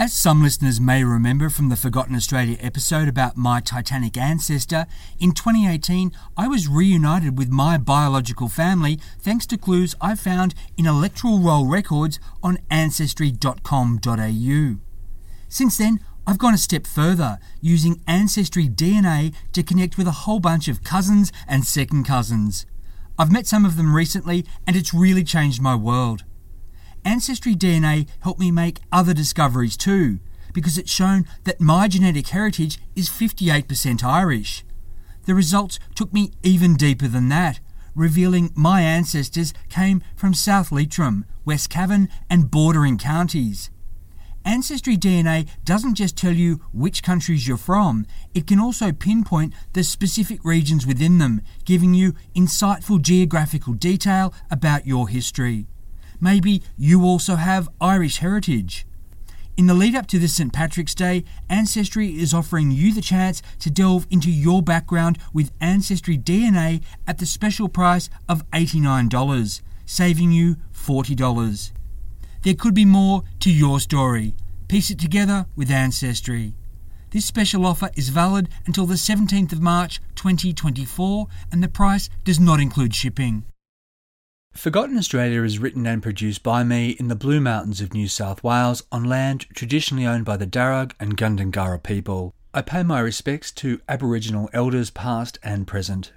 As some listeners may remember from the Forgotten Australia episode about my Titanic ancestor, in 2018 I was reunited with my biological family thanks to clues I found in electoral roll records on ancestry.com.au. Since then, I've gone a step further, using Ancestry DNA to connect with a whole bunch of cousins and second cousins. I've met some of them recently, and it's really changed my world. Ancestry DNA helped me make other discoveries too, because it's shown that my genetic heritage is 58% Irish. The results took me even deeper than that, revealing my ancestors came from South Leitrim, West Cavan, and bordering counties. Ancestry DNA doesn't just tell you which countries you're from, it can also pinpoint the specific regions within them, giving you insightful geographical detail about your history. Maybe you also have Irish heritage. In the lead up to this St. Patrick's Day, Ancestry is offering you the chance to delve into your background with Ancestry DNA at the special price of $89, saving you $40. There could be more to your story. Piece it together with Ancestry. This special offer is valid until the 17th of March 2024 and the price does not include shipping. Forgotten Australia is written and produced by me in the Blue Mountains of New South Wales on land traditionally owned by the Darug and Gundungurra people. I pay my respects to Aboriginal elders past and present.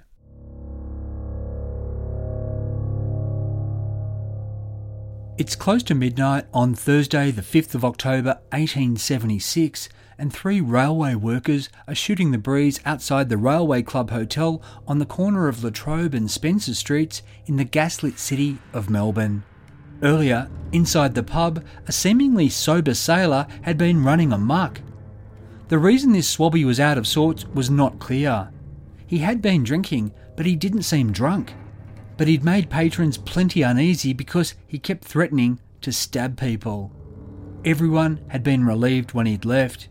It's close to midnight on Thursday, the 5th of October 1876, and three railway workers are shooting the breeze outside the Railway Club Hotel on the corner of Latrobe and Spencer Streets in the gaslit city of Melbourne. Earlier, inside the pub, a seemingly sober sailor had been running amuck. The reason this swabby was out of sorts was not clear. He had been drinking, but he didn't seem drunk. But he'd made patrons plenty uneasy because he kept threatening to stab people. Everyone had been relieved when he'd left.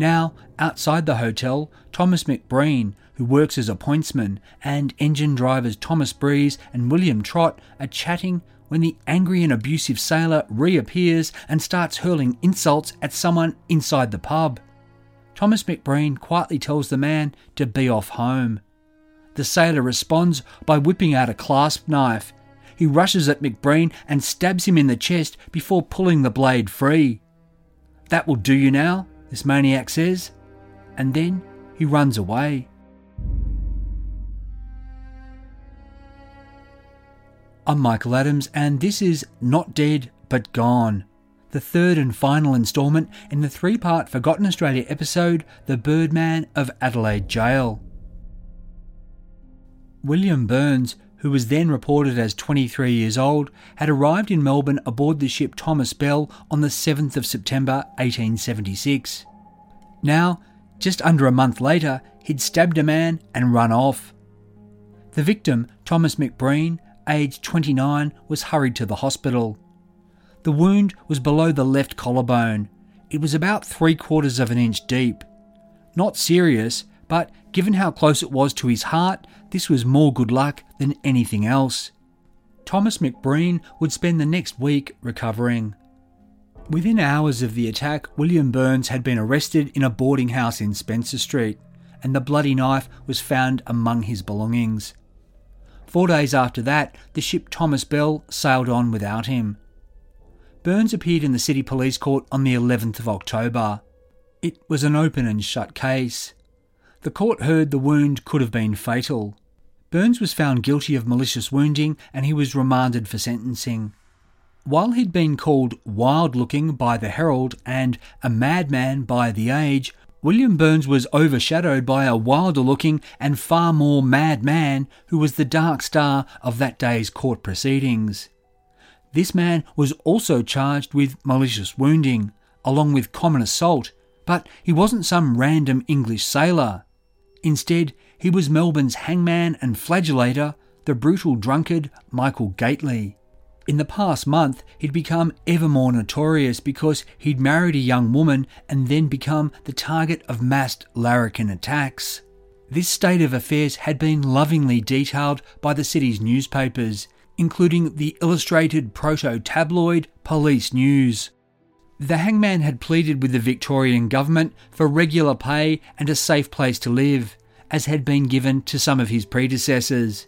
Now, outside the hotel, Thomas McBreen, who works as a pointsman, and engine drivers Thomas Breeze and William Trott are chatting when the angry and abusive sailor reappears and starts hurling insults at someone inside the pub. Thomas McBreen quietly tells the man to be off home. The sailor responds by whipping out a clasp knife. He rushes at McBreen and stabs him in the chest before pulling the blade free. That will do you now, this maniac says, and then he runs away. I'm Michael Adams, and this is Not Dead But Gone, the third and final instalment in the three part Forgotten Australia episode The Birdman of Adelaide Jail. William Burns, who was then reported as 23 years old, had arrived in Melbourne aboard the ship Thomas Bell on the 7th of September 1876. Now, just under a month later, he'd stabbed a man and run off. The victim, Thomas McBreen, aged 29, was hurried to the hospital. The wound was below the left collarbone. It was about three quarters of an inch deep. Not serious, but given how close it was to his heart, this was more good luck than anything else. Thomas McBreen would spend the next week recovering. Within hours of the attack, William Burns had been arrested in a boarding house in Spencer Street, and the bloody knife was found among his belongings. Four days after that, the ship Thomas Bell sailed on without him. Burns appeared in the City Police Court on the 11th of October. It was an open and shut case. the court heard the wound could have been fatal. Burns was found guilty of malicious wounding and he was remanded for sentencing. While he'd been called wild looking by the Herald and a madman by The Age, William Burns was overshadowed by a wilder looking and far more mad man who was the dark star of that day's court proceedings. This man was also charged with malicious wounding, along with common assault, but he wasn't some random English sailor. Instead, he was Melbourne's hangman and flagellator, the brutal drunkard Michael Gately. In the past month, he'd become ever more notorious because he'd married a young woman and then become the target of massed larrikin attacks. This state of affairs had been lovingly detailed by the city's newspapers, including the illustrated proto tabloid Police News. The hangman had pleaded with the Victorian government for regular pay and a safe place to live, as had been given to some of his predecessors.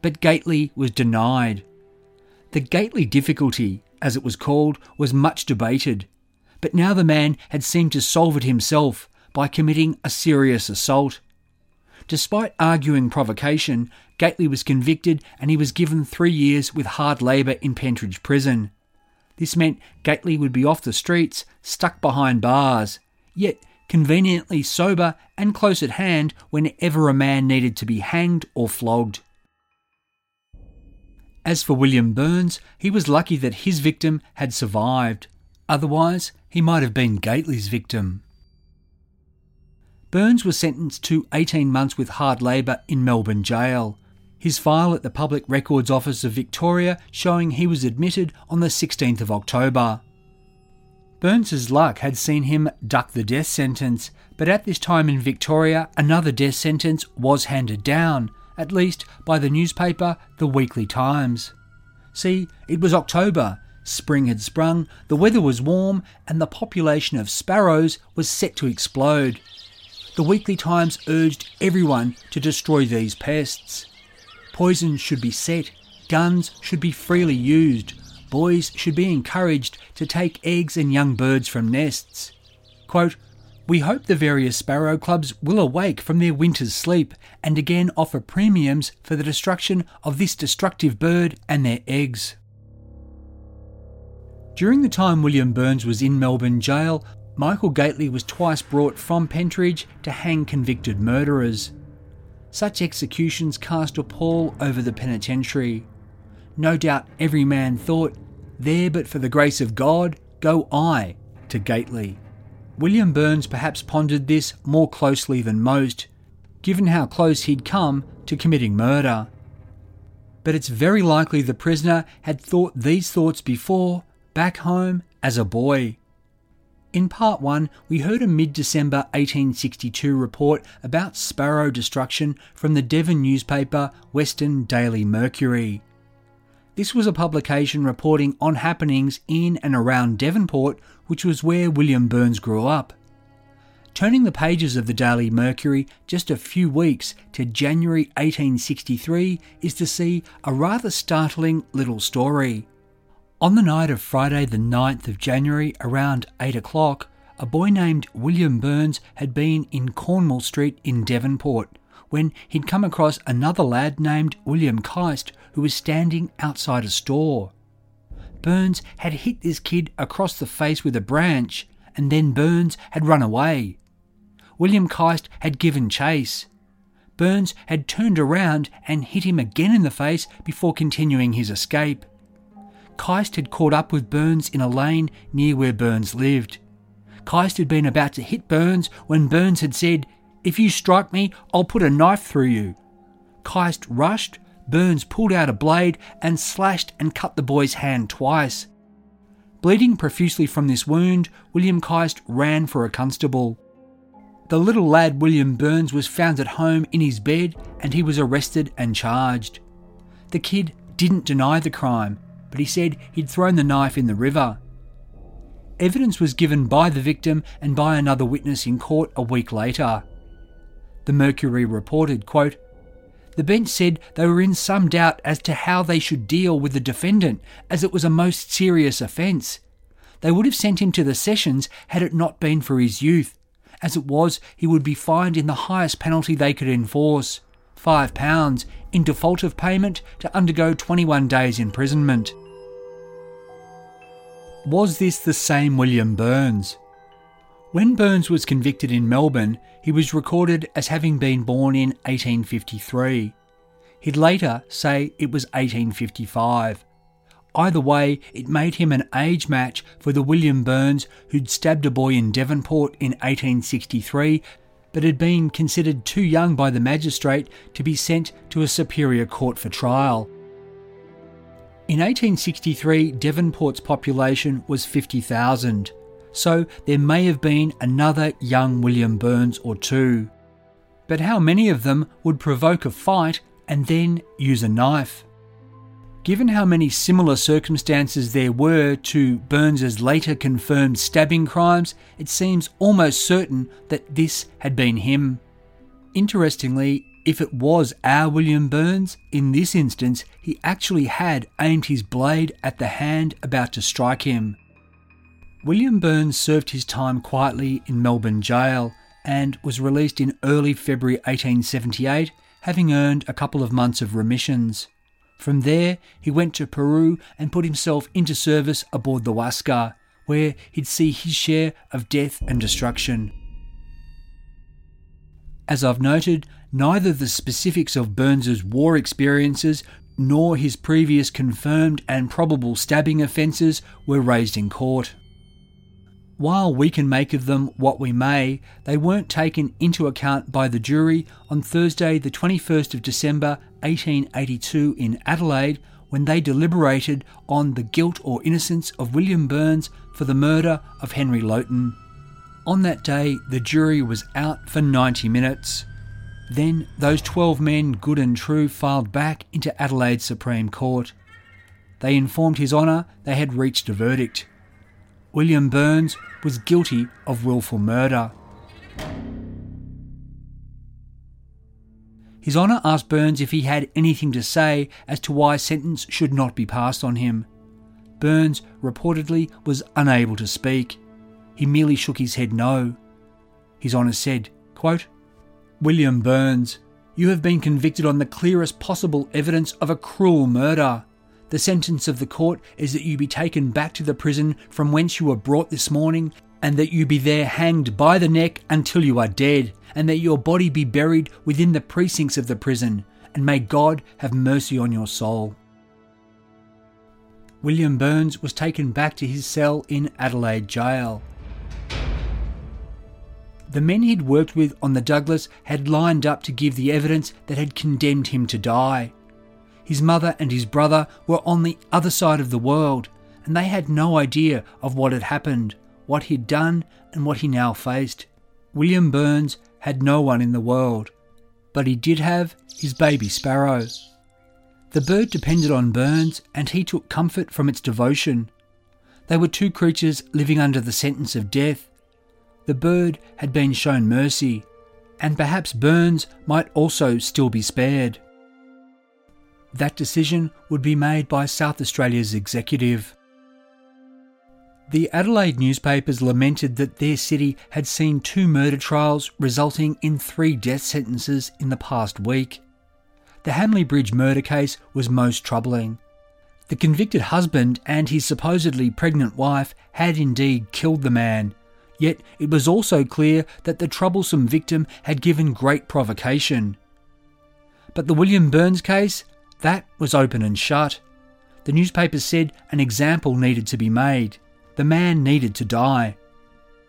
But Gately was denied. The Gately difficulty, as it was called, was much debated, but now the man had seemed to solve it himself by committing a serious assault. Despite arguing provocation, Gately was convicted and he was given three years with hard labour in Pentridge Prison. This meant Gately would be off the streets, stuck behind bars, yet conveniently sober and close at hand whenever a man needed to be hanged or flogged. As for William Burns, he was lucky that his victim had survived. Otherwise, he might have been Gately's victim. Burns was sentenced to 18 months with hard labour in Melbourne jail. His file at the Public Records Office of Victoria showing he was admitted on the 16th of October. Burns's luck had seen him duck the death sentence, but at this time in Victoria, another death sentence was handed down, at least by the newspaper The Weekly Times. See, it was October, spring had sprung, the weather was warm, and the population of sparrows was set to explode. The Weekly Times urged everyone to destroy these pests. Poisons should be set, guns should be freely used, boys should be encouraged to take eggs and young birds from nests. Quote, we hope the various sparrow clubs will awake from their winter's sleep and again offer premiums for the destruction of this destructive bird and their eggs. During the time William Burns was in Melbourne jail, Michael Gately was twice brought from Pentridge to hang convicted murderers. Such executions cast a pall over the penitentiary. No doubt every man thought, There but for the grace of God, go I to Gately. William Burns perhaps pondered this more closely than most, given how close he'd come to committing murder. But it's very likely the prisoner had thought these thoughts before, back home, as a boy. In part 1, we heard a mid December 1862 report about sparrow destruction from the Devon newspaper Western Daily Mercury. This was a publication reporting on happenings in and around Devonport, which was where William Burns grew up. Turning the pages of the Daily Mercury just a few weeks to January 1863 is to see a rather startling little story. On the night of Friday, the 9th of January, around 8 o'clock, a boy named William Burns had been in Cornwall Street in Devonport when he'd come across another lad named William Keist who was standing outside a store. Burns had hit this kid across the face with a branch, and then Burns had run away. William Keist had given chase. Burns had turned around and hit him again in the face before continuing his escape. Keist had caught up with Burns in a lane near where Burns lived. Keist had been about to hit Burns when Burns had said, If you strike me, I'll put a knife through you. Keist rushed, Burns pulled out a blade and slashed and cut the boy's hand twice. Bleeding profusely from this wound, William Keist ran for a constable. The little lad William Burns was found at home in his bed and he was arrested and charged. The kid didn't deny the crime but he said he'd thrown the knife in the river. Evidence was given by the victim and by another witness in court a week later. The Mercury reported, quote, the bench said they were in some doubt as to how they should deal with the defendant, as it was a most serious offence. They would have sent him to the sessions had it not been for his youth, As it was, he would be fined in the highest penalty they could enforce £5 in default of payment to undergo 21 days imprisonment. Was this the same William Burns? When Burns was convicted in Melbourne, he was recorded as having been born in 1853. He'd later say it was 1855. Either way, it made him an age match for the William Burns who'd stabbed a boy in Devonport in 1863 but had been considered too young by the magistrate to be sent to a superior court for trial. In 1863, Devonport's population was 50,000, so there may have been another young William Burns or two. But how many of them would provoke a fight and then use a knife? Given how many similar circumstances there were to Burns's later confirmed stabbing crimes, it seems almost certain that this had been him. Interestingly, if it was our William Burns, in this instance he actually had aimed his blade at the hand about to strike him. William Burns served his time quietly in Melbourne jail and was released in early February 1878, having earned a couple of months of remissions. From there, he went to Peru and put himself into service aboard the Huascar, where he'd see his share of death and destruction. As I've noted, neither the specifics of Burns's war experiences nor his previous confirmed and probable stabbing offences were raised in court. While we can make of them what we may, they weren't taken into account by the jury on Thursday, the 21st of December 1882 in Adelaide when they deliberated on the guilt or innocence of William Burns for the murder of Henry Lowton. On that day, the jury was out for 90 minutes. Then those 12 men, good and true, filed back into Adelaide Supreme Court. They informed His Honour they had reached a verdict. William Burns was guilty of willful murder. His Honour asked Burns if he had anything to say as to why sentence should not be passed on him. Burns reportedly was unable to speak. He merely shook his head no. His Honour said, quote, William Burns, you have been convicted on the clearest possible evidence of a cruel murder. The sentence of the court is that you be taken back to the prison from whence you were brought this morning, and that you be there hanged by the neck until you are dead, and that your body be buried within the precincts of the prison, and may God have mercy on your soul. William Burns was taken back to his cell in Adelaide Jail. The men he'd worked with on the Douglas had lined up to give the evidence that had condemned him to die. His mother and his brother were on the other side of the world, and they had no idea of what had happened, what he'd done, and what he now faced. William Burns had no one in the world, but he did have his baby sparrow. The bird depended on Burns, and he took comfort from its devotion. They were two creatures living under the sentence of death. The bird had been shown mercy, and perhaps Burns might also still be spared. That decision would be made by South Australia's executive. The Adelaide newspapers lamented that their city had seen two murder trials resulting in three death sentences in the past week. The Hamley Bridge murder case was most troubling. The convicted husband and his supposedly pregnant wife had indeed killed the man, yet it was also clear that the troublesome victim had given great provocation. But the William Burns case that was open and shut. The newspapers said an example needed to be made. The man needed to die.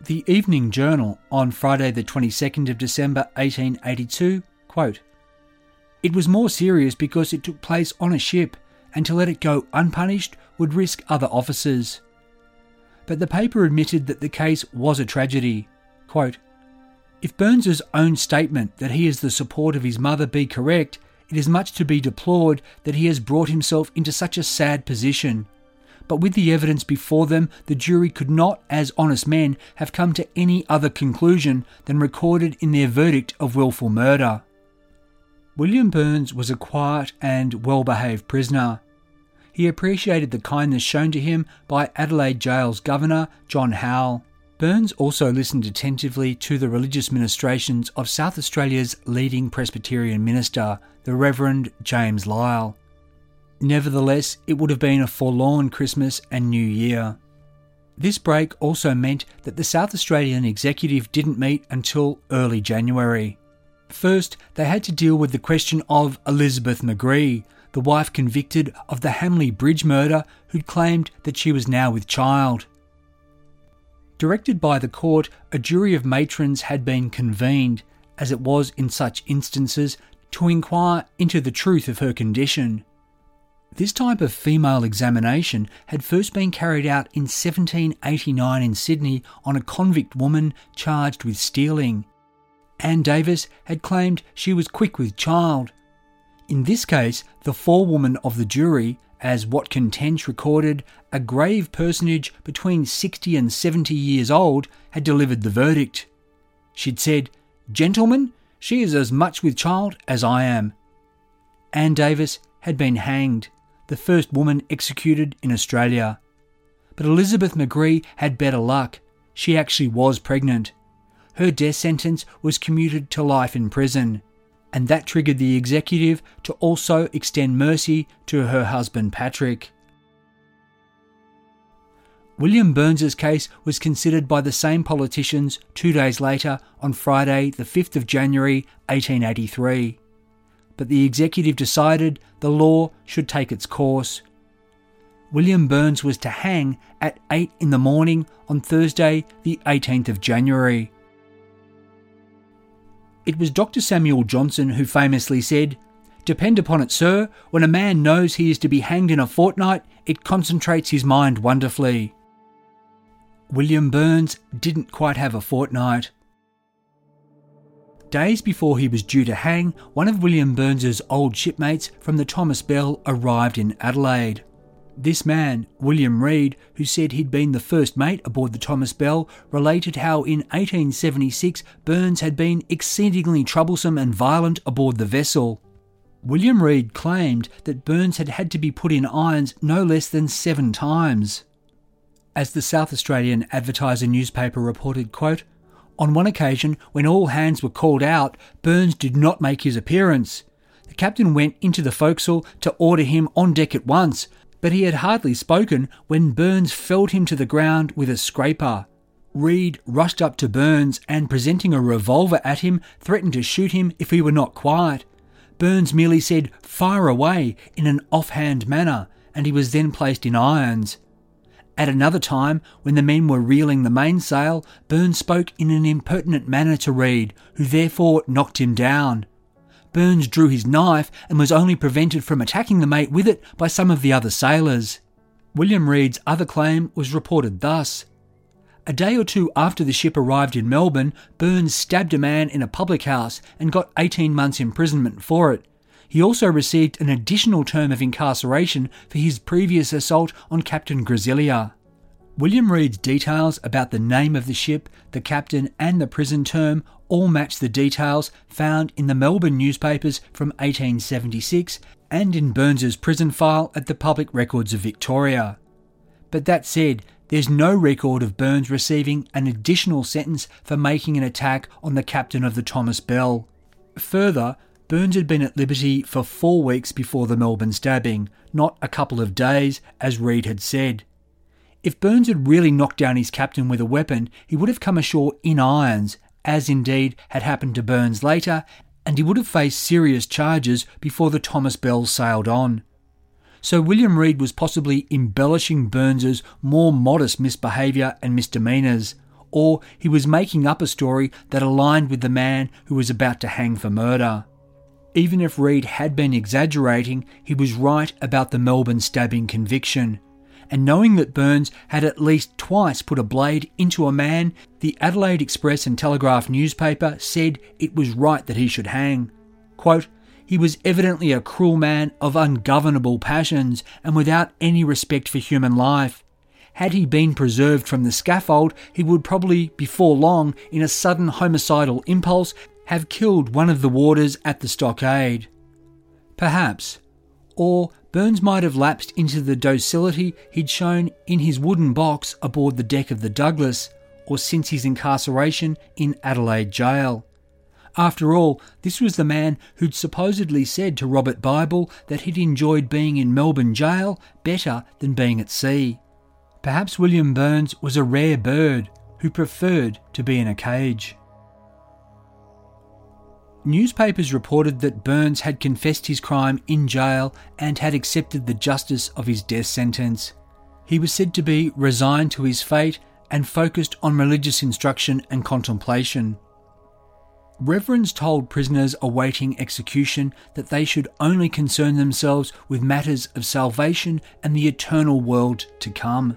The Evening Journal on Friday, the 22nd of December 1882, quote, It was more serious because it took place on a ship, and to let it go unpunished would risk other officers. But the paper admitted that the case was a tragedy. Quote, if Burns's own statement that he is the support of his mother be correct, it is much to be deplored that he has brought himself into such a sad position. But with the evidence before them, the jury could not, as honest men, have come to any other conclusion than recorded in their verdict of wilful murder. William Burns was a quiet and well behaved prisoner. He appreciated the kindness shown to him by Adelaide Jail's governor, John Howell, Burns also listened attentively to the religious ministrations of South Australia's leading Presbyterian minister, the Reverend James Lyall. Nevertheless, it would have been a forlorn Christmas and New Year. This break also meant that the South Australian executive didn't meet until early January. First, they had to deal with the question of Elizabeth McGree, the wife convicted of the Hamley Bridge murder, who'd claimed that she was now with child. Directed by the court, a jury of matrons had been convened, as it was in such instances, to inquire into the truth of her condition. This type of female examination had first been carried out in 1789 in Sydney on a convict woman charged with stealing. Anne Davis had claimed she was quick with child. In this case, the forewoman of the jury, as Watkin Tench recorded, a grave personage between 60 and 70 years old, had delivered the verdict. She'd said, Gentlemen, she is as much with child as I am. Anne Davis had been hanged the first woman executed in Australia. But Elizabeth McGree had better luck. She actually was pregnant. Her death sentence was commuted to life in prison, and that triggered the executive to also extend mercy to her husband Patrick. William Burns's case was considered by the same politicians two days later on Friday, the 5th of January 1883 but the executive decided the law should take its course. William Burns was to hang at 8 in the morning on Thursday, the 18th of January. It was Dr. Samuel Johnson who famously said, Depend upon it, sir, when a man knows he is to be hanged in a fortnight, it concentrates his mind wonderfully. William Burns didn't quite have a fortnight. Days before he was due to hang, one of William Burns's old shipmates from the Thomas Bell arrived in Adelaide. This man, William Reid, who said he'd been the first mate aboard the Thomas Bell, related how in 1876 Burns had been exceedingly troublesome and violent aboard the vessel. William Reid claimed that Burns had had to be put in irons no less than seven times. As the South Australian Advertiser newspaper reported, quote, on one occasion, when all hands were called out, Burns did not make his appearance. The captain went into the forecastle to order him on deck at once, but he had hardly spoken when Burns felled him to the ground with a scraper. Reid rushed up to Burns and, presenting a revolver at him, threatened to shoot him if he were not quiet. Burns merely said, Fire away, in an offhand manner, and he was then placed in irons. At another time, when the men were reeling the mainsail, Burns spoke in an impertinent manner to Reid, who therefore knocked him down. Burns drew his knife and was only prevented from attacking the mate with it by some of the other sailors. William Reid's other claim was reported thus. A day or two after the ship arrived in Melbourne, Burns stabbed a man in a public house and got 18 months' imprisonment for it. He also received an additional term of incarceration for his previous assault on Captain Grasilia. William Reed's details about the name of the ship, the captain, and the prison term all match the details found in the Melbourne newspapers from 1876 and in Burns's prison file at the Public Records of Victoria. But that said, there's no record of Burns receiving an additional sentence for making an attack on the captain of the Thomas Bell. Further, Burns had been at liberty for four weeks before the Melbourne stabbing, not a couple of days, as Reed had said. If Burns had really knocked down his captain with a weapon, he would have come ashore in irons, as indeed had happened to Burns later, and he would have faced serious charges before the Thomas Bell sailed on. So William Reed was possibly embellishing Burns's more modest misbehaviour and misdemeanours, or he was making up a story that aligned with the man who was about to hang for murder. Even if Reed had been exaggerating, he was right about the Melbourne stabbing conviction. And knowing that Burns had at least twice put a blade into a man, the Adelaide Express and Telegraph newspaper said it was right that he should hang. Quote, he was evidently a cruel man of ungovernable passions and without any respect for human life. Had he been preserved from the scaffold, he would probably, before long, in a sudden homicidal impulse, have killed one of the warders at the stockade. Perhaps. Or Burns might have lapsed into the docility he'd shown in his wooden box aboard the deck of the Douglas, or since his incarceration in Adelaide Jail. After all, this was the man who'd supposedly said to Robert Bible that he'd enjoyed being in Melbourne jail better than being at sea. Perhaps William Burns was a rare bird who preferred to be in a cage. Newspapers reported that Burns had confessed his crime in jail and had accepted the justice of his death sentence. He was said to be resigned to his fate and focused on religious instruction and contemplation. Reverends told prisoners awaiting execution that they should only concern themselves with matters of salvation and the eternal world to come.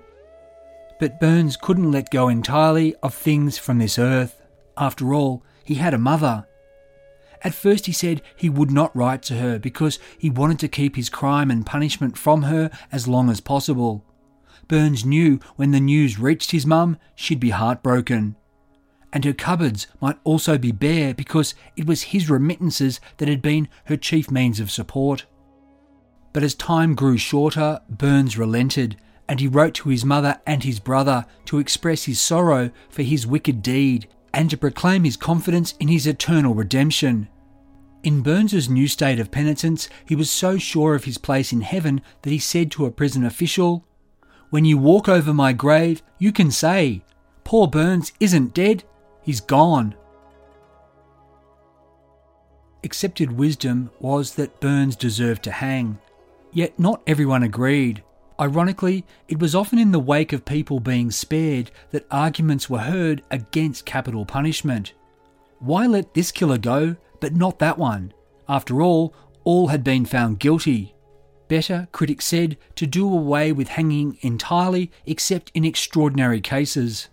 But Burns couldn't let go entirely of things from this earth. After all, he had a mother. At first, he said he would not write to her because he wanted to keep his crime and punishment from her as long as possible. Burns knew when the news reached his mum, she'd be heartbroken. And her cupboards might also be bare because it was his remittances that had been her chief means of support. But as time grew shorter, Burns relented, and he wrote to his mother and his brother to express his sorrow for his wicked deed and to proclaim his confidence in his eternal redemption. In Burns's new state of penitence, he was so sure of his place in heaven that he said to a prison official, When you walk over my grave, you can say, Poor Burns isn't dead, he's gone. Accepted wisdom was that Burns deserved to hang. Yet not everyone agreed. Ironically, it was often in the wake of people being spared that arguments were heard against capital punishment. Why let this killer go, but not that one? After all, all had been found guilty. Better, critics said, to do away with hanging entirely except in extraordinary cases.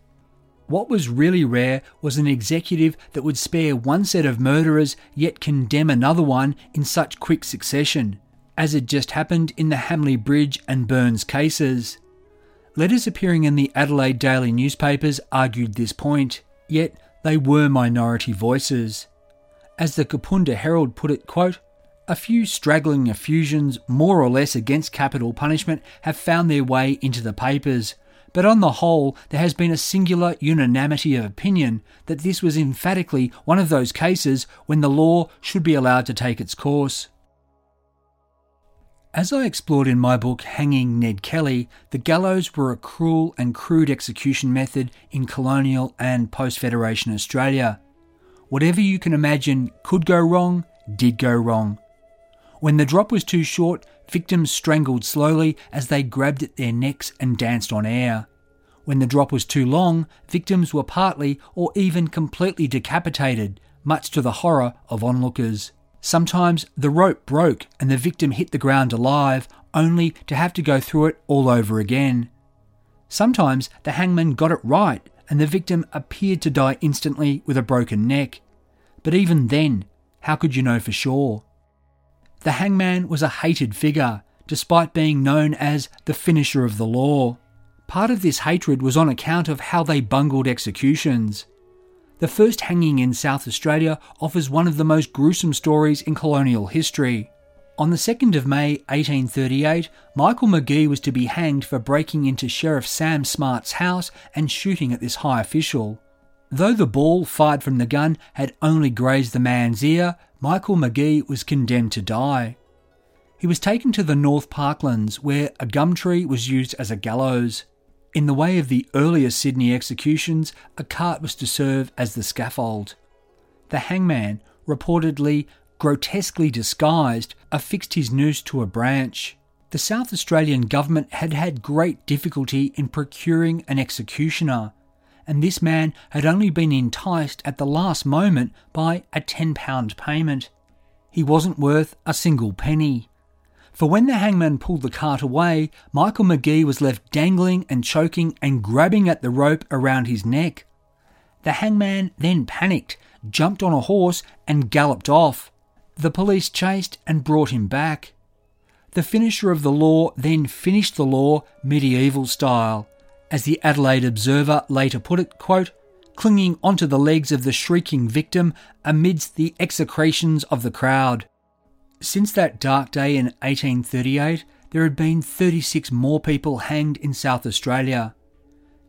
What was really rare was an executive that would spare one set of murderers yet condemn another one in such quick succession as had just happened in the Hamley Bridge and Burns cases. Letters appearing in the Adelaide daily newspapers argued this point, yet they were minority voices. As the Kapunda Herald put it, quote, a few straggling effusions, more or less against capital punishment, have found their way into the papers, but on the whole, there has been a singular unanimity of opinion that this was emphatically one of those cases when the law should be allowed to take its course. As I explored in my book Hanging Ned Kelly, the gallows were a cruel and crude execution method in colonial and post Federation Australia. Whatever you can imagine could go wrong, did go wrong. When the drop was too short, victims strangled slowly as they grabbed at their necks and danced on air. When the drop was too long, victims were partly or even completely decapitated, much to the horror of onlookers. Sometimes the rope broke and the victim hit the ground alive, only to have to go through it all over again. Sometimes the hangman got it right and the victim appeared to die instantly with a broken neck. But even then, how could you know for sure? The hangman was a hated figure, despite being known as the finisher of the law. Part of this hatred was on account of how they bungled executions. The first hanging in South Australia offers one of the most gruesome stories in colonial history. On the 2nd of May 1838, Michael Magee was to be hanged for breaking into Sheriff Sam Smart's house and shooting at this high official. Though the ball fired from the gun had only grazed the man's ear, Michael Magee was condemned to die. He was taken to the North Parklands, where a gum tree was used as a gallows. In the way of the earlier Sydney executions, a cart was to serve as the scaffold. The hangman, reportedly grotesquely disguised, affixed his noose to a branch. The South Australian government had had great difficulty in procuring an executioner, and this man had only been enticed at the last moment by a £10 payment. He wasn't worth a single penny. For when the hangman pulled the cart away, Michael Magee was left dangling and choking and grabbing at the rope around his neck. The hangman then panicked, jumped on a horse, and galloped off. The police chased and brought him back. The finisher of the law then finished the law medieval style. As the Adelaide Observer later put it, quote, clinging onto the legs of the shrieking victim amidst the execrations of the crowd. Since that dark day in 1838, there had been 36 more people hanged in South Australia.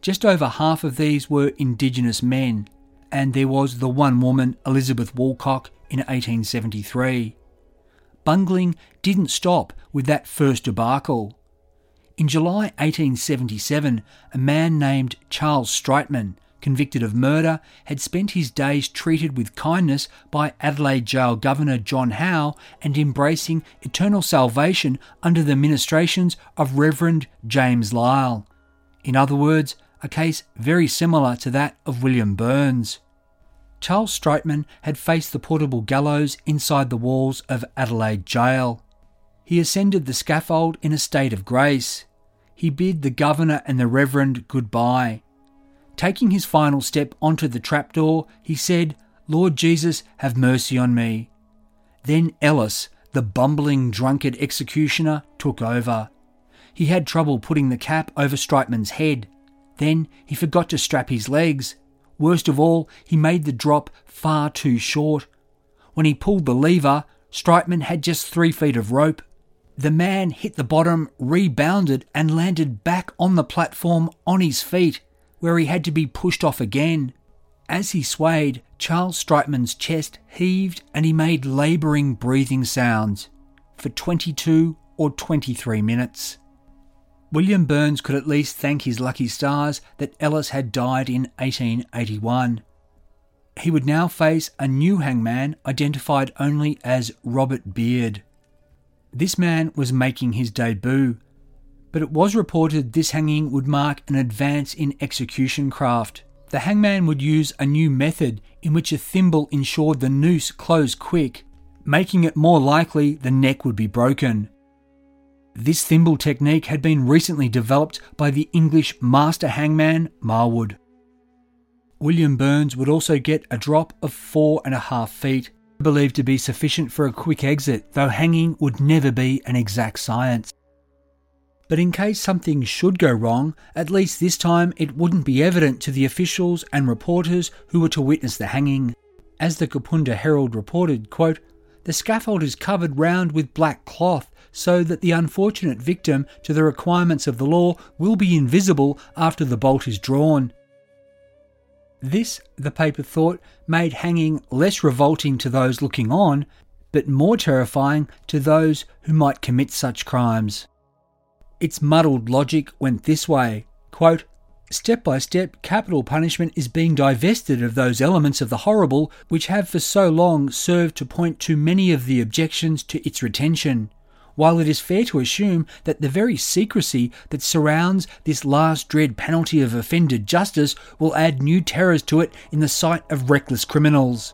Just over half of these were Indigenous men, and there was the one woman, Elizabeth Woolcock, in 1873. Bungling didn't stop with that first debacle. In July 1877, a man named Charles Streitman, convicted of murder, had spent his days treated with kindness by Adelaide Jail Governor John Howell and embracing eternal salvation under the ministrations of Reverend James Lyall. In other words, a case very similar to that of William Burns. Charles Streitman had faced the portable gallows inside the walls of Adelaide Jail. He ascended the scaffold in a state of grace. He bid the governor and the reverend goodbye. Taking his final step onto the trapdoor, he said, Lord Jesus, have mercy on me. Then Ellis, the bumbling drunkard executioner, took over. He had trouble putting the cap over Streitman's head. Then he forgot to strap his legs. Worst of all, he made the drop far too short. When he pulled the lever, Streitman had just three feet of rope. The man hit the bottom, rebounded, and landed back on the platform on his feet, where he had to be pushed off again. As he swayed, Charles Streitman's chest heaved and he made labouring breathing sounds for 22 or 23 minutes. William Burns could at least thank his lucky stars that Ellis had died in 1881. He would now face a new hangman identified only as Robert Beard. This man was making his debut, but it was reported this hanging would mark an advance in execution craft. The hangman would use a new method in which a thimble ensured the noose closed quick, making it more likely the neck would be broken. This thimble technique had been recently developed by the English master hangman Marwood. William Burns would also get a drop of four and a half feet, believed to be sufficient for a quick exit, though hanging would never be an exact science. But in case something should go wrong, at least this time it wouldn't be evident to the officials and reporters who were to witness the hanging. As the Kapunda Herald reported, quote, the scaffold is covered round with black cloth so that the unfortunate victim to the requirements of the law will be invisible after the bolt is drawn. This, the paper thought, made hanging less revolting to those looking on, but more terrifying to those who might commit such crimes. Its muddled logic went this way quote, Step by step, capital punishment is being divested of those elements of the horrible which have for so long served to point to many of the objections to its retention while it is fair to assume that the very secrecy that surrounds this last dread penalty of offended justice will add new terrors to it in the sight of reckless criminals.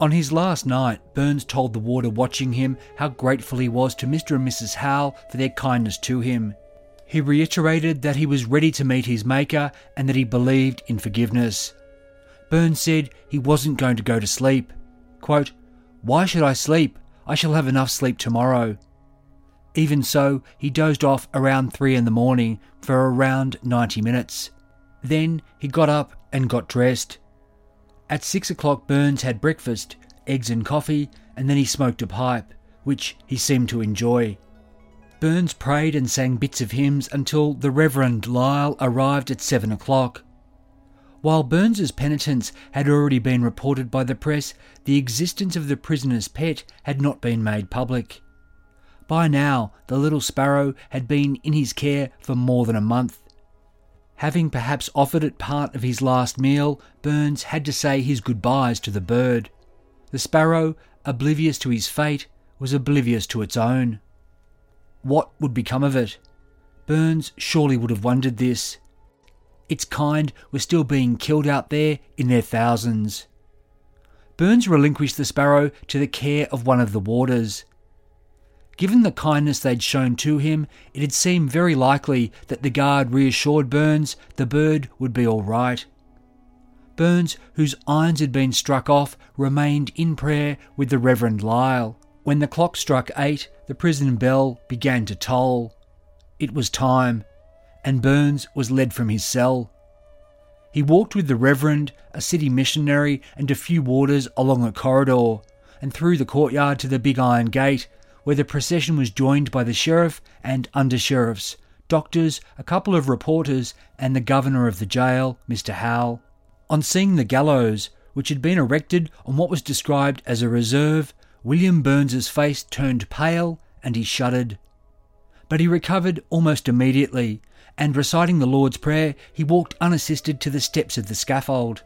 On his last night, Burns told the warder watching him how grateful he was to Mr. and Mrs. Howell for their kindness to him. He reiterated that he was ready to meet his Maker and that he believed in forgiveness. Burns said he wasn't going to go to sleep. Quote, Why should I sleep? I shall have enough sleep tomorrow. Even so, he dozed off around three in the morning for around 90 minutes. Then he got up and got dressed. At six o'clock, Burns had breakfast, eggs and coffee, and then he smoked a pipe, which he seemed to enjoy. Burns prayed and sang bits of hymns until the Reverend Lyall arrived at seven o'clock. While Burns's penitence had already been reported by the press, the existence of the prisoner's pet had not been made public. By now, the little sparrow had been in his care for more than a month. Having perhaps offered it part of his last meal, Burns had to say his goodbyes to the bird. The sparrow, oblivious to his fate, was oblivious to its own. What would become of it? Burns surely would have wondered this. Its kind were still being killed out there in their thousands. Burns relinquished the sparrow to the care of one of the warders. Given the kindness they'd shown to him, it had seemed very likely that the guard reassured Burns the bird would be all right. Burns, whose irons had been struck off, remained in prayer with the Reverend Lyall. When the clock struck eight, the prison bell began to toll. It was time, and Burns was led from his cell. He walked with the Reverend, a city missionary, and a few warders along a corridor, and through the courtyard to the big iron gate, where the procession was joined by the sheriff and under sheriffs, doctors, a couple of reporters, and the governor of the jail, Mr. Howell. On seeing the gallows, which had been erected on what was described as a reserve, William Burns's face turned pale and he shuddered. But he recovered almost immediately, and reciting the Lord's Prayer, he walked unassisted to the steps of the scaffold.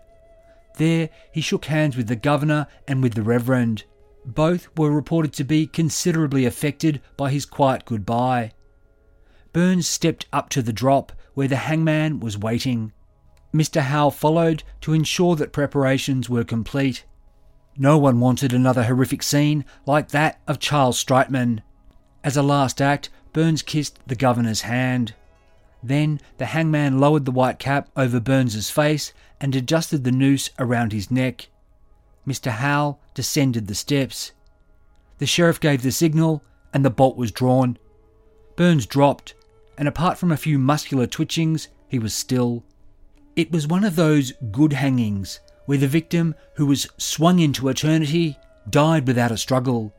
There he shook hands with the governor and with the reverend. Both were reported to be considerably affected by his quiet goodbye. Burns stepped up to the drop where the hangman was waiting. Mr. Howell followed to ensure that preparations were complete. No one wanted another horrific scene like that of Charles Streitman. As a last act, Burns kissed the governor's hand. Then the hangman lowered the white cap over Burns's face and adjusted the noose around his neck. Mr. Howell descended the steps. The sheriff gave the signal and the bolt was drawn. Burns dropped, and apart from a few muscular twitchings, he was still. It was one of those good hangings where the victim, who was swung into eternity, died without a struggle.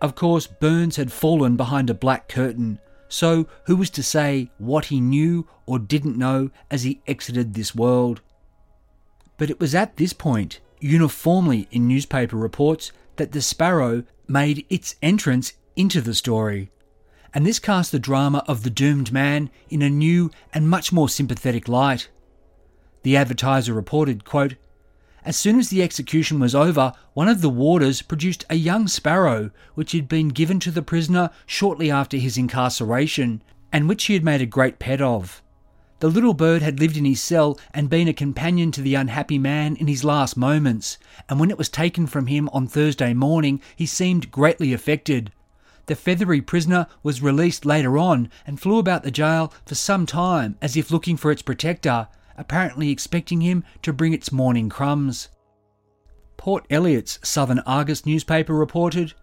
Of course, Burns had fallen behind a black curtain, so who was to say what he knew or didn't know as he exited this world? But it was at this point, uniformly in newspaper reports, that the sparrow made its entrance into the story. And this cast the drama of the doomed man in a new and much more sympathetic light. The advertiser reported, quote, as soon as the execution was over, one of the warders produced a young sparrow which had been given to the prisoner shortly after his incarceration, and which he had made a great pet of. The little bird had lived in his cell and been a companion to the unhappy man in his last moments, and when it was taken from him on Thursday morning, he seemed greatly affected. The feathery prisoner was released later on and flew about the jail for some time as if looking for its protector, apparently expecting him to bring its morning crumbs. Port Elliot's Southern Argus newspaper reported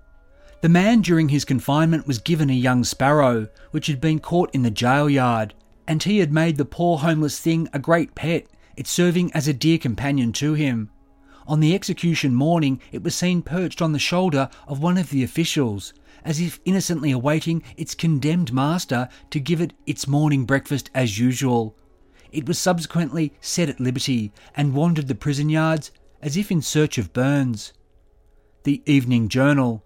The man during his confinement was given a young sparrow, which had been caught in the jail yard, and he had made the poor homeless thing a great pet, it serving as a dear companion to him. On the execution morning, it was seen perched on the shoulder of one of the officials, as if innocently awaiting its condemned master to give it its morning breakfast as usual. It was subsequently set at liberty and wandered the prison yards as if in search of Burns. The Evening Journal.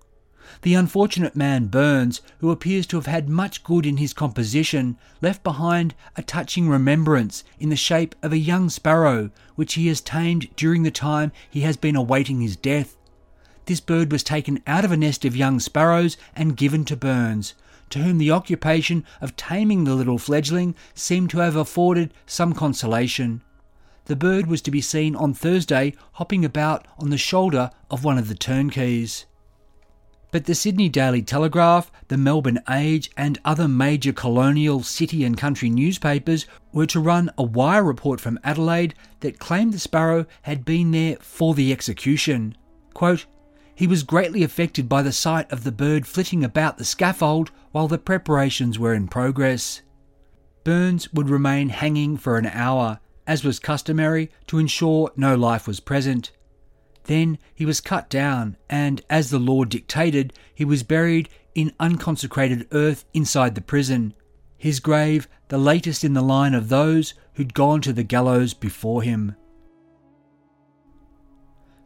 The unfortunate man Burns, who appears to have had much good in his composition, left behind a touching remembrance in the shape of a young sparrow which he has tamed during the time he has been awaiting his death. This bird was taken out of a nest of young sparrows and given to Burns, to whom the occupation of taming the little fledgling seemed to have afforded some consolation. The bird was to be seen on Thursday hopping about on the shoulder of one of the turnkeys. But the Sydney Daily Telegraph, the Melbourne Age, and other major colonial city and country newspapers were to run a wire report from Adelaide that claimed the sparrow had been there for the execution. Quote, he was greatly affected by the sight of the bird flitting about the scaffold while the preparations were in progress. Burns would remain hanging for an hour, as was customary, to ensure no life was present. Then he was cut down, and as the law dictated, he was buried in unconsecrated earth inside the prison, his grave the latest in the line of those who'd gone to the gallows before him.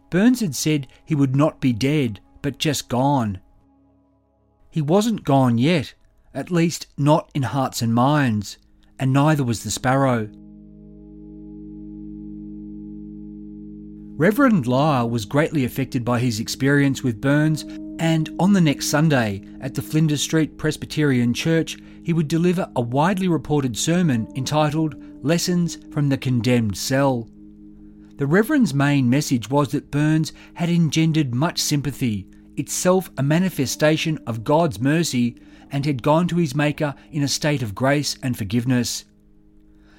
Burns had said he would not be dead, but just gone. He wasn't gone yet, at least not in hearts and minds, and neither was the sparrow. Reverend Lyall was greatly affected by his experience with Burns, and on the next Sunday at the Flinders Street Presbyterian Church, he would deliver a widely reported sermon entitled Lessons from the Condemned Cell. The Reverend's main message was that Burns had engendered much sympathy, itself a manifestation of God's mercy, and had gone to his Maker in a state of grace and forgiveness.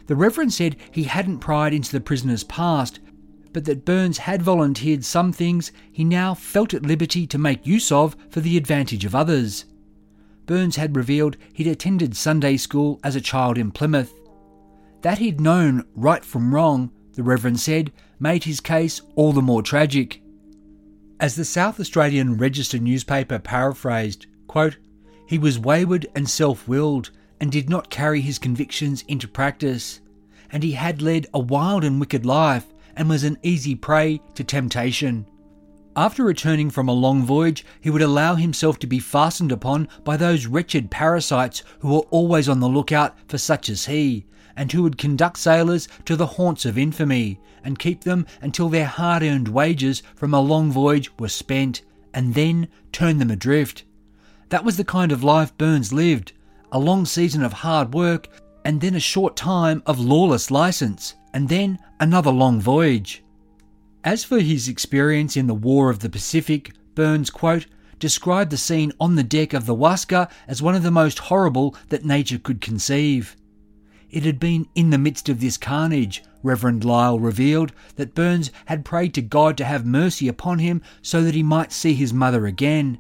The Reverend said he hadn't pried into the prisoner's past, but that Burns had volunteered some things he now felt at liberty to make use of for the advantage of others. Burns had revealed he'd attended Sunday school as a child in Plymouth. That he'd known right from wrong, the Reverend said, made his case all the more tragic. As the South Australian Register newspaper paraphrased, quote, he was wayward and self willed and did not carry his convictions into practice, and he had led a wild and wicked life and was an easy prey to temptation. After returning from a long voyage, he would allow himself to be fastened upon by those wretched parasites who were always on the lookout for such as he, and who would conduct sailors to the haunts of infamy, and keep them until their hard earned wages from a long voyage were spent, and then turn them adrift. That was the kind of life Burns lived a long season of hard work, and then a short time of lawless license, and then another long voyage. As for his experience in the War of the Pacific, Burns, quote, described the scene on the deck of the Huascar as one of the most horrible that nature could conceive. It had been in the midst of this carnage, Reverend Lyall revealed, that Burns had prayed to God to have mercy upon him so that he might see his mother again.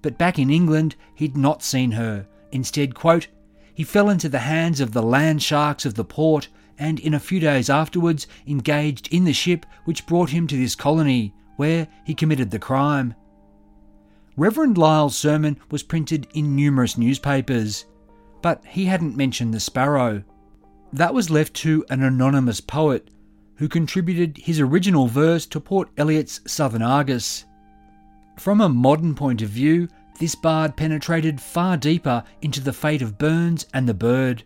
But back in England, he'd not seen her. Instead, quote, he fell into the hands of the land sharks of the port and in a few days afterwards engaged in the ship which brought him to this colony, where he committed the crime. Reverend Lyall's sermon was printed in numerous newspapers, but he hadn't mentioned the sparrow. That was left to an anonymous poet who contributed his original verse to Port Eliot's Southern Argus. From a modern point of view, this bard penetrated far deeper into the fate of Burns and the bird.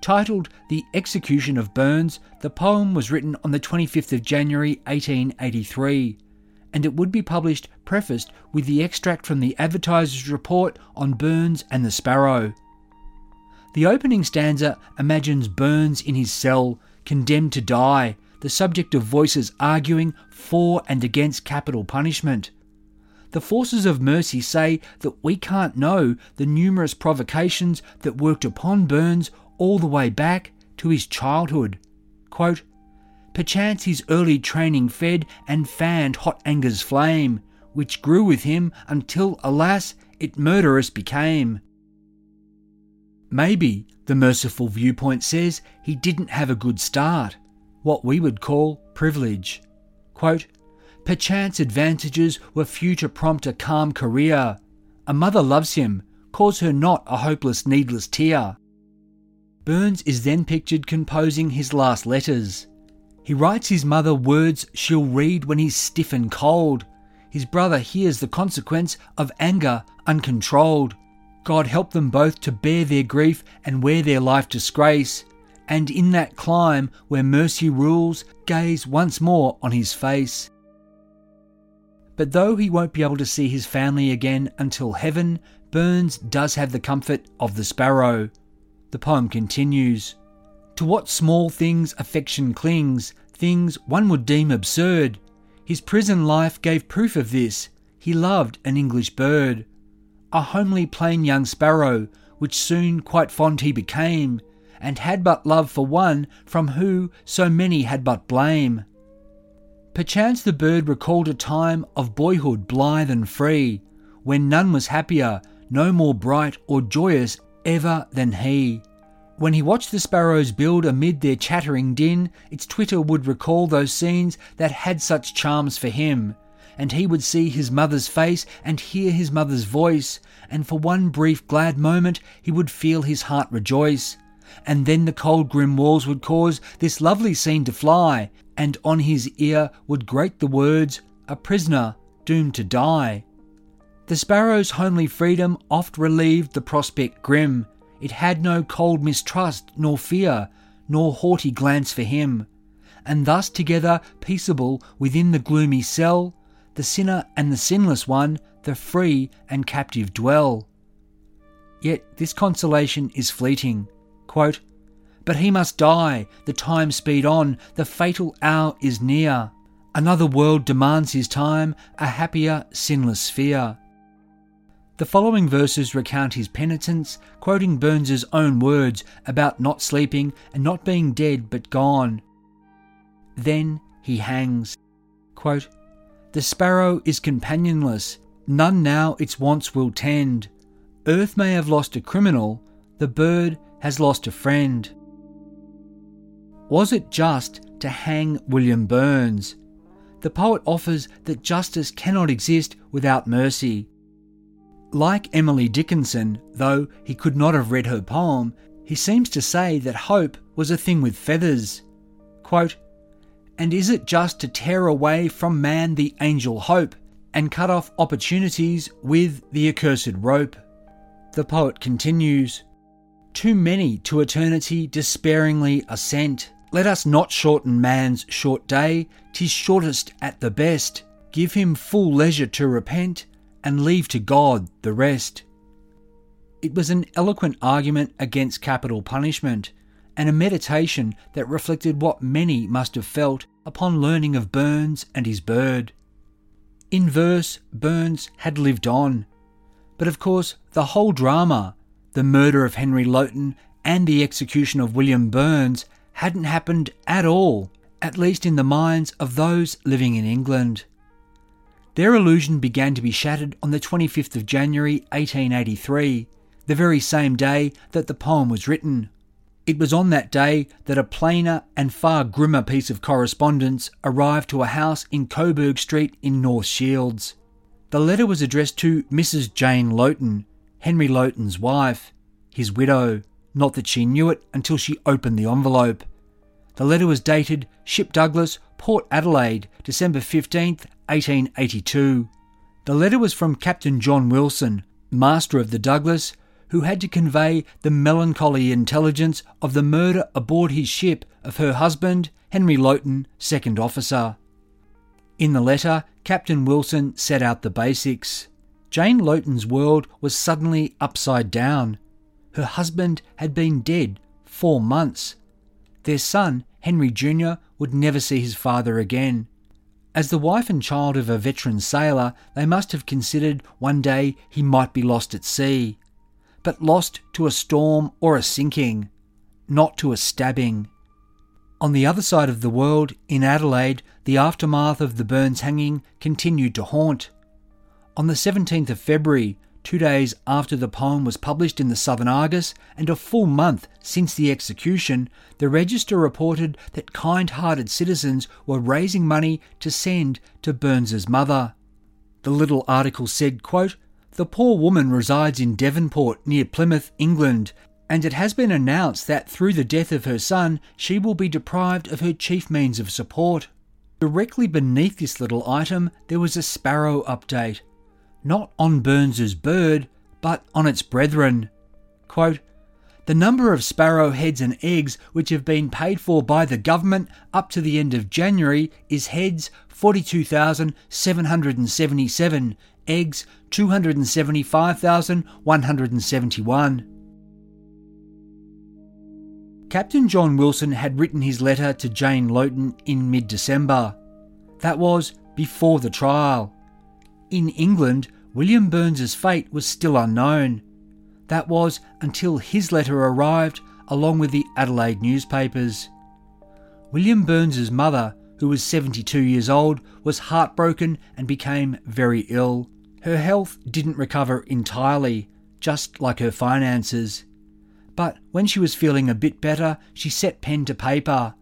Titled The Execution of Burns, the poem was written on the 25th of January 1883, and it would be published prefaced with the extract from the Advertiser's report on Burns and the Sparrow. The opening stanza imagines Burns in his cell, condemned to die, the subject of voices arguing for and against capital punishment. The forces of mercy say that we can't know the numerous provocations that worked upon Burns all the way back to his childhood. Quote, Perchance his early training fed and fanned hot anger's flame, which grew with him until, alas, it murderous became. Maybe, the merciful viewpoint says, he didn't have a good start, what we would call privilege. Quote, Perchance advantages were few to prompt a calm career. A mother loves him, cause her not a hopeless, needless tear. Burns is then pictured composing his last letters. He writes his mother words she'll read when he's stiff and cold. His brother hears the consequence of anger uncontrolled. God help them both to bear their grief and wear their life disgrace. And in that clime where mercy rules, gaze once more on his face. But though he won't be able to see his family again until heaven, Burns does have the comfort of the sparrow. The poem continues To what small things affection clings, things one would deem absurd. His prison life gave proof of this. He loved an English bird. A homely plain young sparrow, which soon quite fond he became, and had but love for one from who so many had but blame. Perchance the bird recalled a time of boyhood blithe and free, when none was happier, no more bright or joyous ever than he. When he watched the sparrows build amid their chattering din, its twitter would recall those scenes that had such charms for him, and he would see his mother's face and hear his mother's voice, and for one brief glad moment he would feel his heart rejoice. And then the cold grim walls would cause this lovely scene to fly, and on his ear would grate the words, A prisoner doomed to die. The sparrow's homely freedom oft relieved the prospect grim. It had no cold mistrust, nor fear, nor haughty glance for him. And thus together, peaceable within the gloomy cell, the sinner and the sinless one, the free and captive dwell. Yet this consolation is fleeting. Quote, But he must die, the time speed on, the fatal hour is near. Another world demands his time, a happier, sinless sphere. The following verses recount his penitence, quoting Burns's own words about not sleeping and not being dead but gone. Then he hangs. Quote, the sparrow is companionless, none now its wants will tend. Earth may have lost a criminal, the bird has lost a friend. Was it just to hang William Burns? The poet offers that justice cannot exist without mercy. Like Emily Dickinson, though he could not have read her poem, he seems to say that hope was a thing with feathers. Quote, and is it just to tear away from man the angel hope and cut off opportunities with the accursed rope? The poet continues Too many to eternity despairingly assent. Let us not shorten man's short day, tis shortest at the best. Give him full leisure to repent and leave to God the rest. It was an eloquent argument against capital punishment and a meditation that reflected what many must have felt upon learning of Burns and his bird. In verse, Burns had lived on. But of course, the whole drama, the murder of Henry Lowton and the execution of William Burns, hadn't happened at all, at least in the minds of those living in England. Their illusion began to be shattered on the 25th of January 1883, the very same day that the poem was written. It was on that day that a plainer and far grimmer piece of correspondence arrived to a house in Coburg Street in North Shields. The letter was addressed to Mrs. Jane Lowton, Henry Lowton's wife, his widow, not that she knew it until she opened the envelope. The letter was dated Ship Douglas, Port Adelaide, December 15th, 1882. The letter was from Captain John Wilson, master of the Douglas, who had to convey the melancholy intelligence of the murder aboard his ship of her husband, Henry Lowton, second officer. In the letter, Captain Wilson set out the basics. Jane Lowton's world was suddenly upside down. Her husband had been dead four months. Their son, Henry Jr., would never see his father again. As the wife and child of a veteran sailor, they must have considered one day he might be lost at sea but lost to a storm or a sinking, not to a stabbing. On the other side of the world, in Adelaide, the aftermath of the Burns hanging continued to haunt. On the 17th of February, two days after the poem was published in the Southern Argus and a full month since the execution, the Register reported that kind hearted citizens were raising money to send to Burns's mother. The little article said, quote, the poor woman resides in Devonport near Plymouth, England, and it has been announced that through the death of her son, she will be deprived of her chief means of support. Directly beneath this little item, there was a sparrow update. Not on Burns's bird, but on its brethren. Quote, the number of sparrow heads and eggs which have been paid for by the government up to the end of January is heads 42,777, eggs 275,171. Captain John Wilson had written his letter to Jane Lowton in mid December. That was before the trial. In England, William Burns's fate was still unknown. That was until his letter arrived along with the Adelaide newspapers. William Burns's mother, who was 72 years old, was heartbroken and became very ill. Her health didn't recover entirely, just like her finances. But when she was feeling a bit better, she set pen to paper.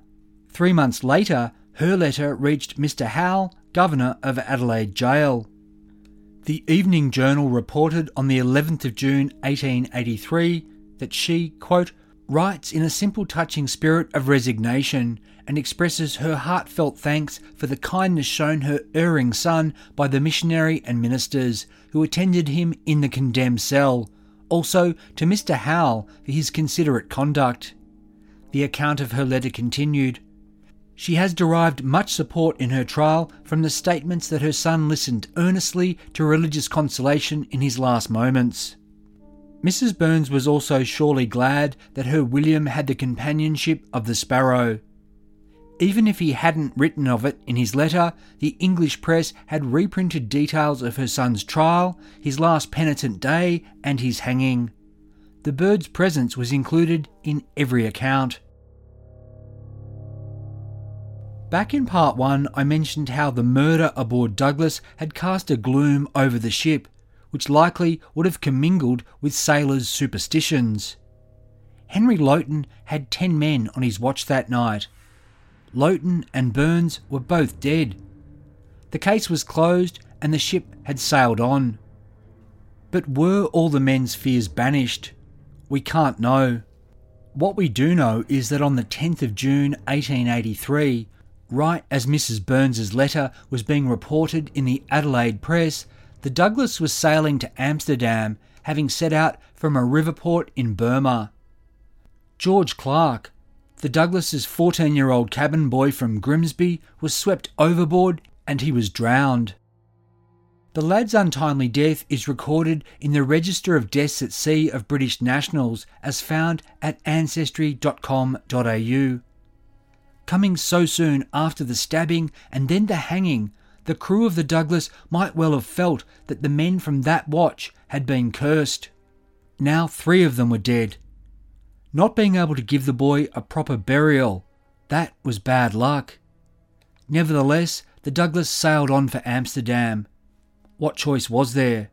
Three months later, her letter reached Mr. Howell, Governor of Adelaide Jail. The Evening Journal reported on the 11th of June 1883 that she, quote, writes in a simple, touching spirit of resignation and expresses her heartfelt thanks for the kindness shown her erring son by the missionary and ministers who attended him in the condemned cell, also to Mr. Howell for his considerate conduct. The account of her letter continued. She has derived much support in her trial from the statements that her son listened earnestly to religious consolation in his last moments. Mrs. Burns was also surely glad that her William had the companionship of the sparrow. Even if he hadn't written of it in his letter, the English press had reprinted details of her son's trial, his last penitent day, and his hanging. The bird's presence was included in every account. Back in part one, I mentioned how the murder aboard Douglas had cast a gloom over the ship, which likely would have commingled with sailors' superstitions. Henry Lowton had ten men on his watch that night. Lowton and Burns were both dead. The case was closed and the ship had sailed on. But were all the men's fears banished? We can't know. What we do know is that on the 10th of June 1883, right as Mrs. Burns's letter was being reported in the Adelaide press, the Douglas was sailing to Amsterdam, having set out from a river port in Burma. George Clark, the Douglas's 14 year old cabin boy from Grimsby, was swept overboard and he was drowned. The lad's untimely death is recorded in the Register of Deaths at Sea of British Nationals as found at ancestry.com.au. Coming so soon after the stabbing and then the hanging, the crew of the Douglas might well have felt that the men from that watch had been cursed. Now three of them were dead. Not being able to give the boy a proper burial, that was bad luck. Nevertheless, the Douglas sailed on for Amsterdam. What choice was there?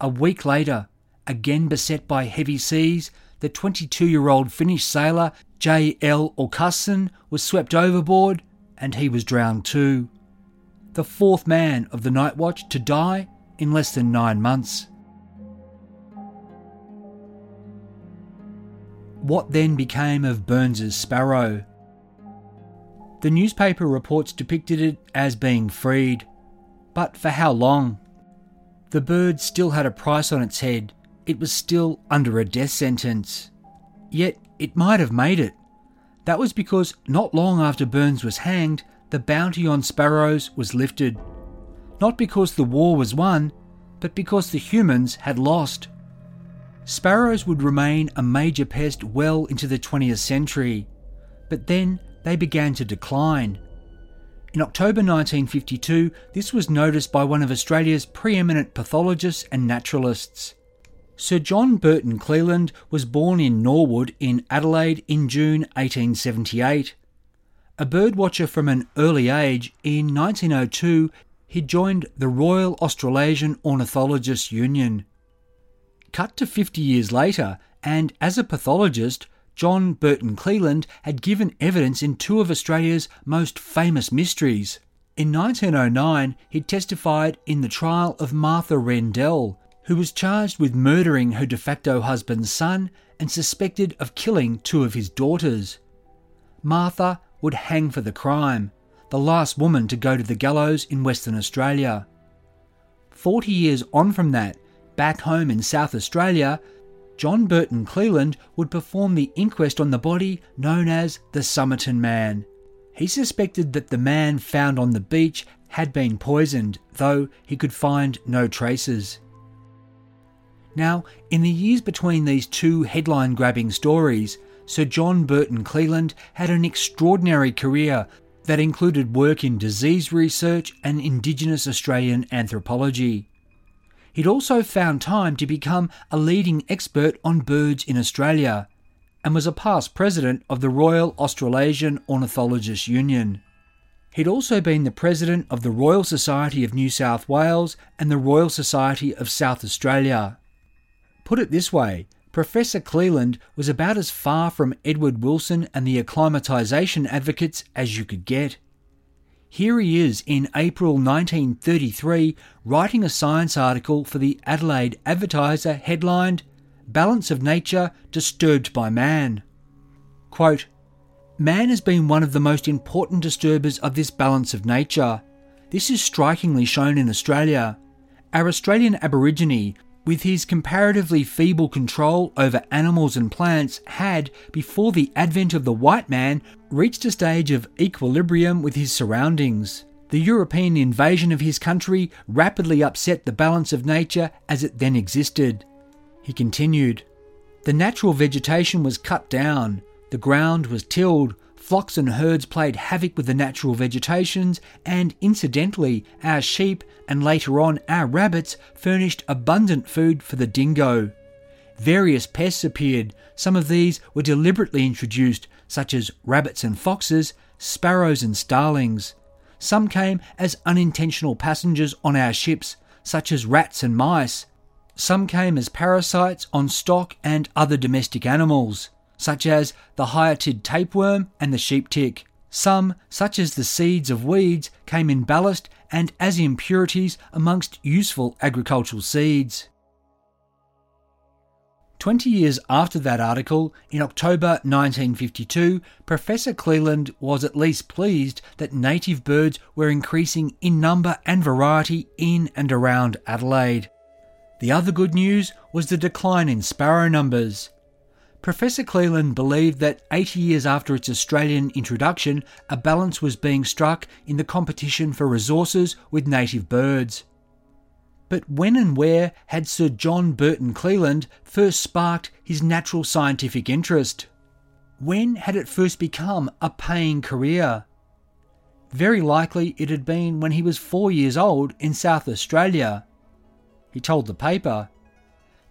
A week later, again beset by heavy seas, the 22 year old Finnish sailor J. L. Orkarsson was swept overboard and he was drowned too the fourth man of the night watch to die in less than nine months. What then became of Burns's sparrow? The newspaper reports depicted it as being freed, but for how long? The bird still had a price on its head. It was still under a death sentence. Yet it might have made it. That was because not long after Burns was hanged, the bounty on sparrows was lifted. Not because the war was won, but because the humans had lost. Sparrows would remain a major pest well into the 20th century, but then they began to decline. In October 1952, this was noticed by one of Australia's preeminent pathologists and naturalists. Sir John Burton Cleland was born in Norwood in Adelaide in June 1878. A birdwatcher from an early age, in 1902 he joined the Royal Australasian Ornithologists Union. Cut to 50 years later, and as a pathologist, John Burton Cleland had given evidence in two of Australia's most famous mysteries. In 1909, he testified in the trial of Martha Rendell, who was charged with murdering her de facto husband's son and suspected of killing two of his daughters. Martha would hang for the crime, the last woman to go to the gallows in Western Australia. Forty years on from that, back home in South Australia, John Burton Cleland would perform the inquest on the body known as the Somerton Man. He suspected that the man found on the beach had been poisoned, though he could find no traces. Now, in the years between these two headline grabbing stories, Sir John Burton Cleland had an extraordinary career that included work in disease research and Indigenous Australian anthropology. He'd also found time to become a leading expert on birds in Australia and was a past president of the Royal Australasian Ornithologists Union. He'd also been the president of the Royal Society of New South Wales and the Royal Society of South Australia. Put it this way Professor Cleland was about as far from Edward Wilson and the acclimatisation advocates as you could get. Here he is in April 1933 writing a science article for the Adelaide Advertiser headlined Balance of Nature Disturbed by Man. Quote, Man has been one of the most important disturbers of this balance of nature. This is strikingly shown in Australia. Our Australian Aborigine with his comparatively feeble control over animals and plants, had, before the advent of the white man, reached a stage of equilibrium with his surroundings. The European invasion of his country rapidly upset the balance of nature as it then existed. He continued, The natural vegetation was cut down, the ground was tilled, flocks and herds played havoc with the natural vegetations, and incidentally, our sheep and later on our rabbits furnished abundant food for the dingo. Various pests appeared. Some of these were deliberately introduced, such as rabbits and foxes, sparrows and starlings. Some came as unintentional passengers on our ships, such as rats and mice. Some came as parasites on stock and other domestic animals, such as the hydatid tapeworm and the sheep tick. Some, such as the seeds of weeds, came in ballast and as impurities amongst useful agricultural seeds. Twenty years after that article, in October 1952, Professor Cleland was at least pleased that native birds were increasing in number and variety in and around Adelaide. The other good news was the decline in sparrow numbers. Professor Cleland believed that 80 years after its Australian introduction, a balance was being struck in the competition for resources with native birds. But when and where had Sir John Burton Cleland first sparked his natural scientific interest? When had it first become a paying career? Very likely it had been when he was four years old in South Australia. He told the paper.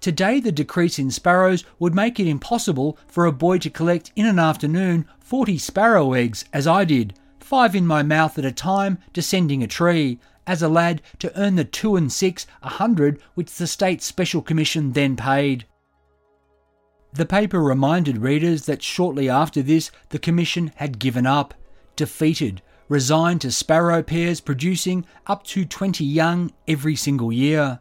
Today, the decrease in sparrows would make it impossible for a boy to collect in an afternoon 40 sparrow eggs, as I did, five in my mouth at a time, descending a tree, as a lad to earn the two and six a hundred which the State Special Commission then paid. The paper reminded readers that shortly after this the Commission had given up, defeated, resigned to sparrow pairs producing up to 20 young every single year.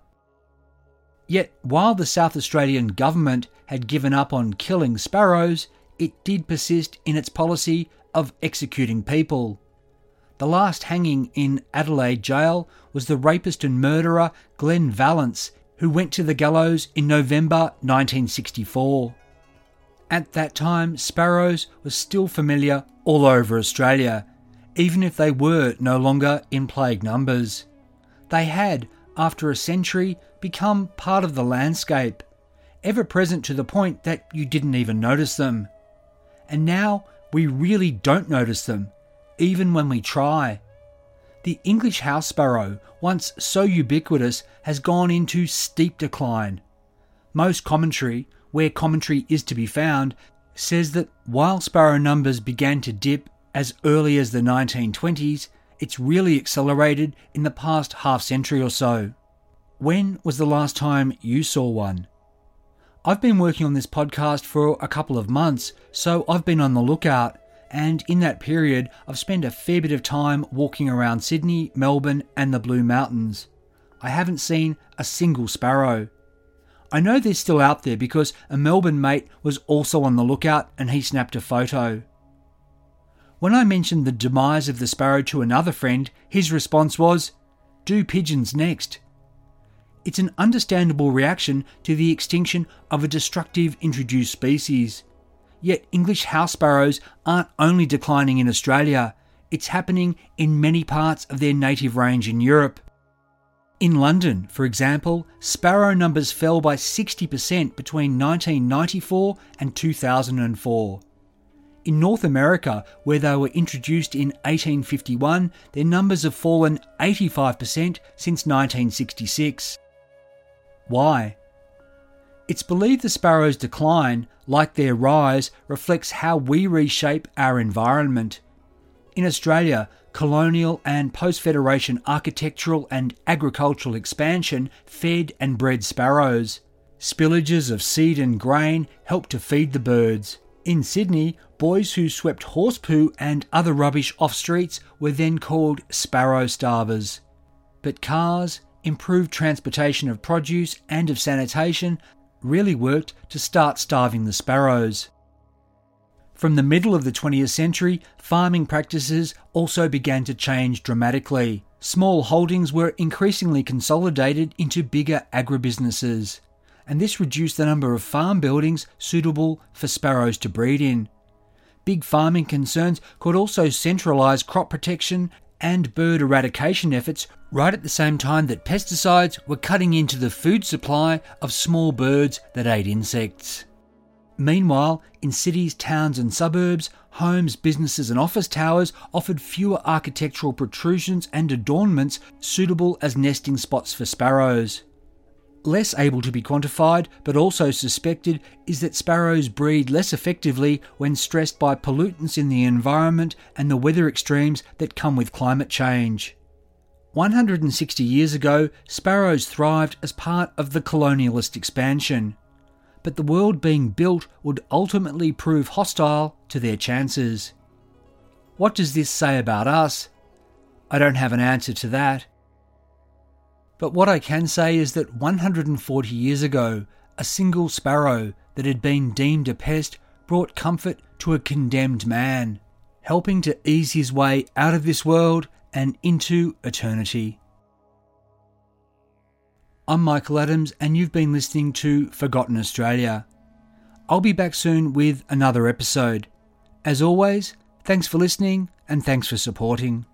Yet, while the South Australian government had given up on killing sparrows, it did persist in its policy of executing people. The last hanging in Adelaide jail was the rapist and murderer Glen Valance, who went to the gallows in November 1964. At that time, sparrows were still familiar all over Australia, even if they were no longer in plague numbers. They had, after a century, become part of the landscape, ever present to the point that you didn't even notice them. And now we really don't notice them even when we try. The English house sparrow, once so ubiquitous, has gone into steep decline. Most commentary, where commentary is to be found, says that while sparrow numbers began to dip as early as the 1920s, it's really accelerated in the past half century or so. When was the last time you saw one? I've been working on this podcast for a couple of months, so I've been on the lookout and in that period, I've spent a fair bit of time walking around Sydney, Melbourne, and the Blue Mountains. I haven't seen a single sparrow. I know they're still out there because a Melbourne mate was also on the lookout and he snapped a photo. When I mentioned the demise of the sparrow to another friend, his response was, Do pigeons next. It's an understandable reaction to the extinction of a destructive introduced species. Yet English house sparrows aren't only declining in Australia, it's happening in many parts of their native range in Europe. In London, for example, sparrow numbers fell by 60% between 1994 and 2004. In North America, where they were introduced in 1851, their numbers have fallen 85% since 1966. Why? It's believed the sparrow's decline, like their rise, reflects how we reshape our environment. In Australia, colonial and post Federation architectural and agricultural expansion fed and bred sparrows. Spillages of seed and grain helped to feed the birds. In Sydney, boys who swept horse poo and other rubbish off streets were then called sparrow starvers. But cars, improved transportation of produce and of sanitation really worked to start starving the sparrows. From the middle of the 20th century, farming practices also began to change dramatically. Small holdings were increasingly consolidated into bigger agribusinesses, and this reduced the number of farm buildings suitable for sparrows to breed in. Big farming concerns could also centralise crop protection and bird eradication efforts right at the same time that pesticides were cutting into the food supply of small birds that ate insects. Meanwhile, in cities, towns, and suburbs, homes, businesses, and office towers offered fewer architectural protrusions and adornments suitable as nesting spots for sparrows. Less able to be quantified, but also suspected, is that sparrows breed less effectively when stressed by pollutants in the environment and the weather extremes that come with climate change. 160 years ago, sparrows thrived as part of the colonialist expansion. But the world being built would ultimately prove hostile to their chances. What does this say about us? I don't have an answer to that. But what I can say is that 140 years ago, a single sparrow that had been deemed a pest brought comfort to a condemned man, helping to ease his way out of this world and into eternity. I'm Michael Adams, and you've been listening to Forgotten Australia. I'll be back soon with another episode. As always, thanks for listening and thanks for supporting.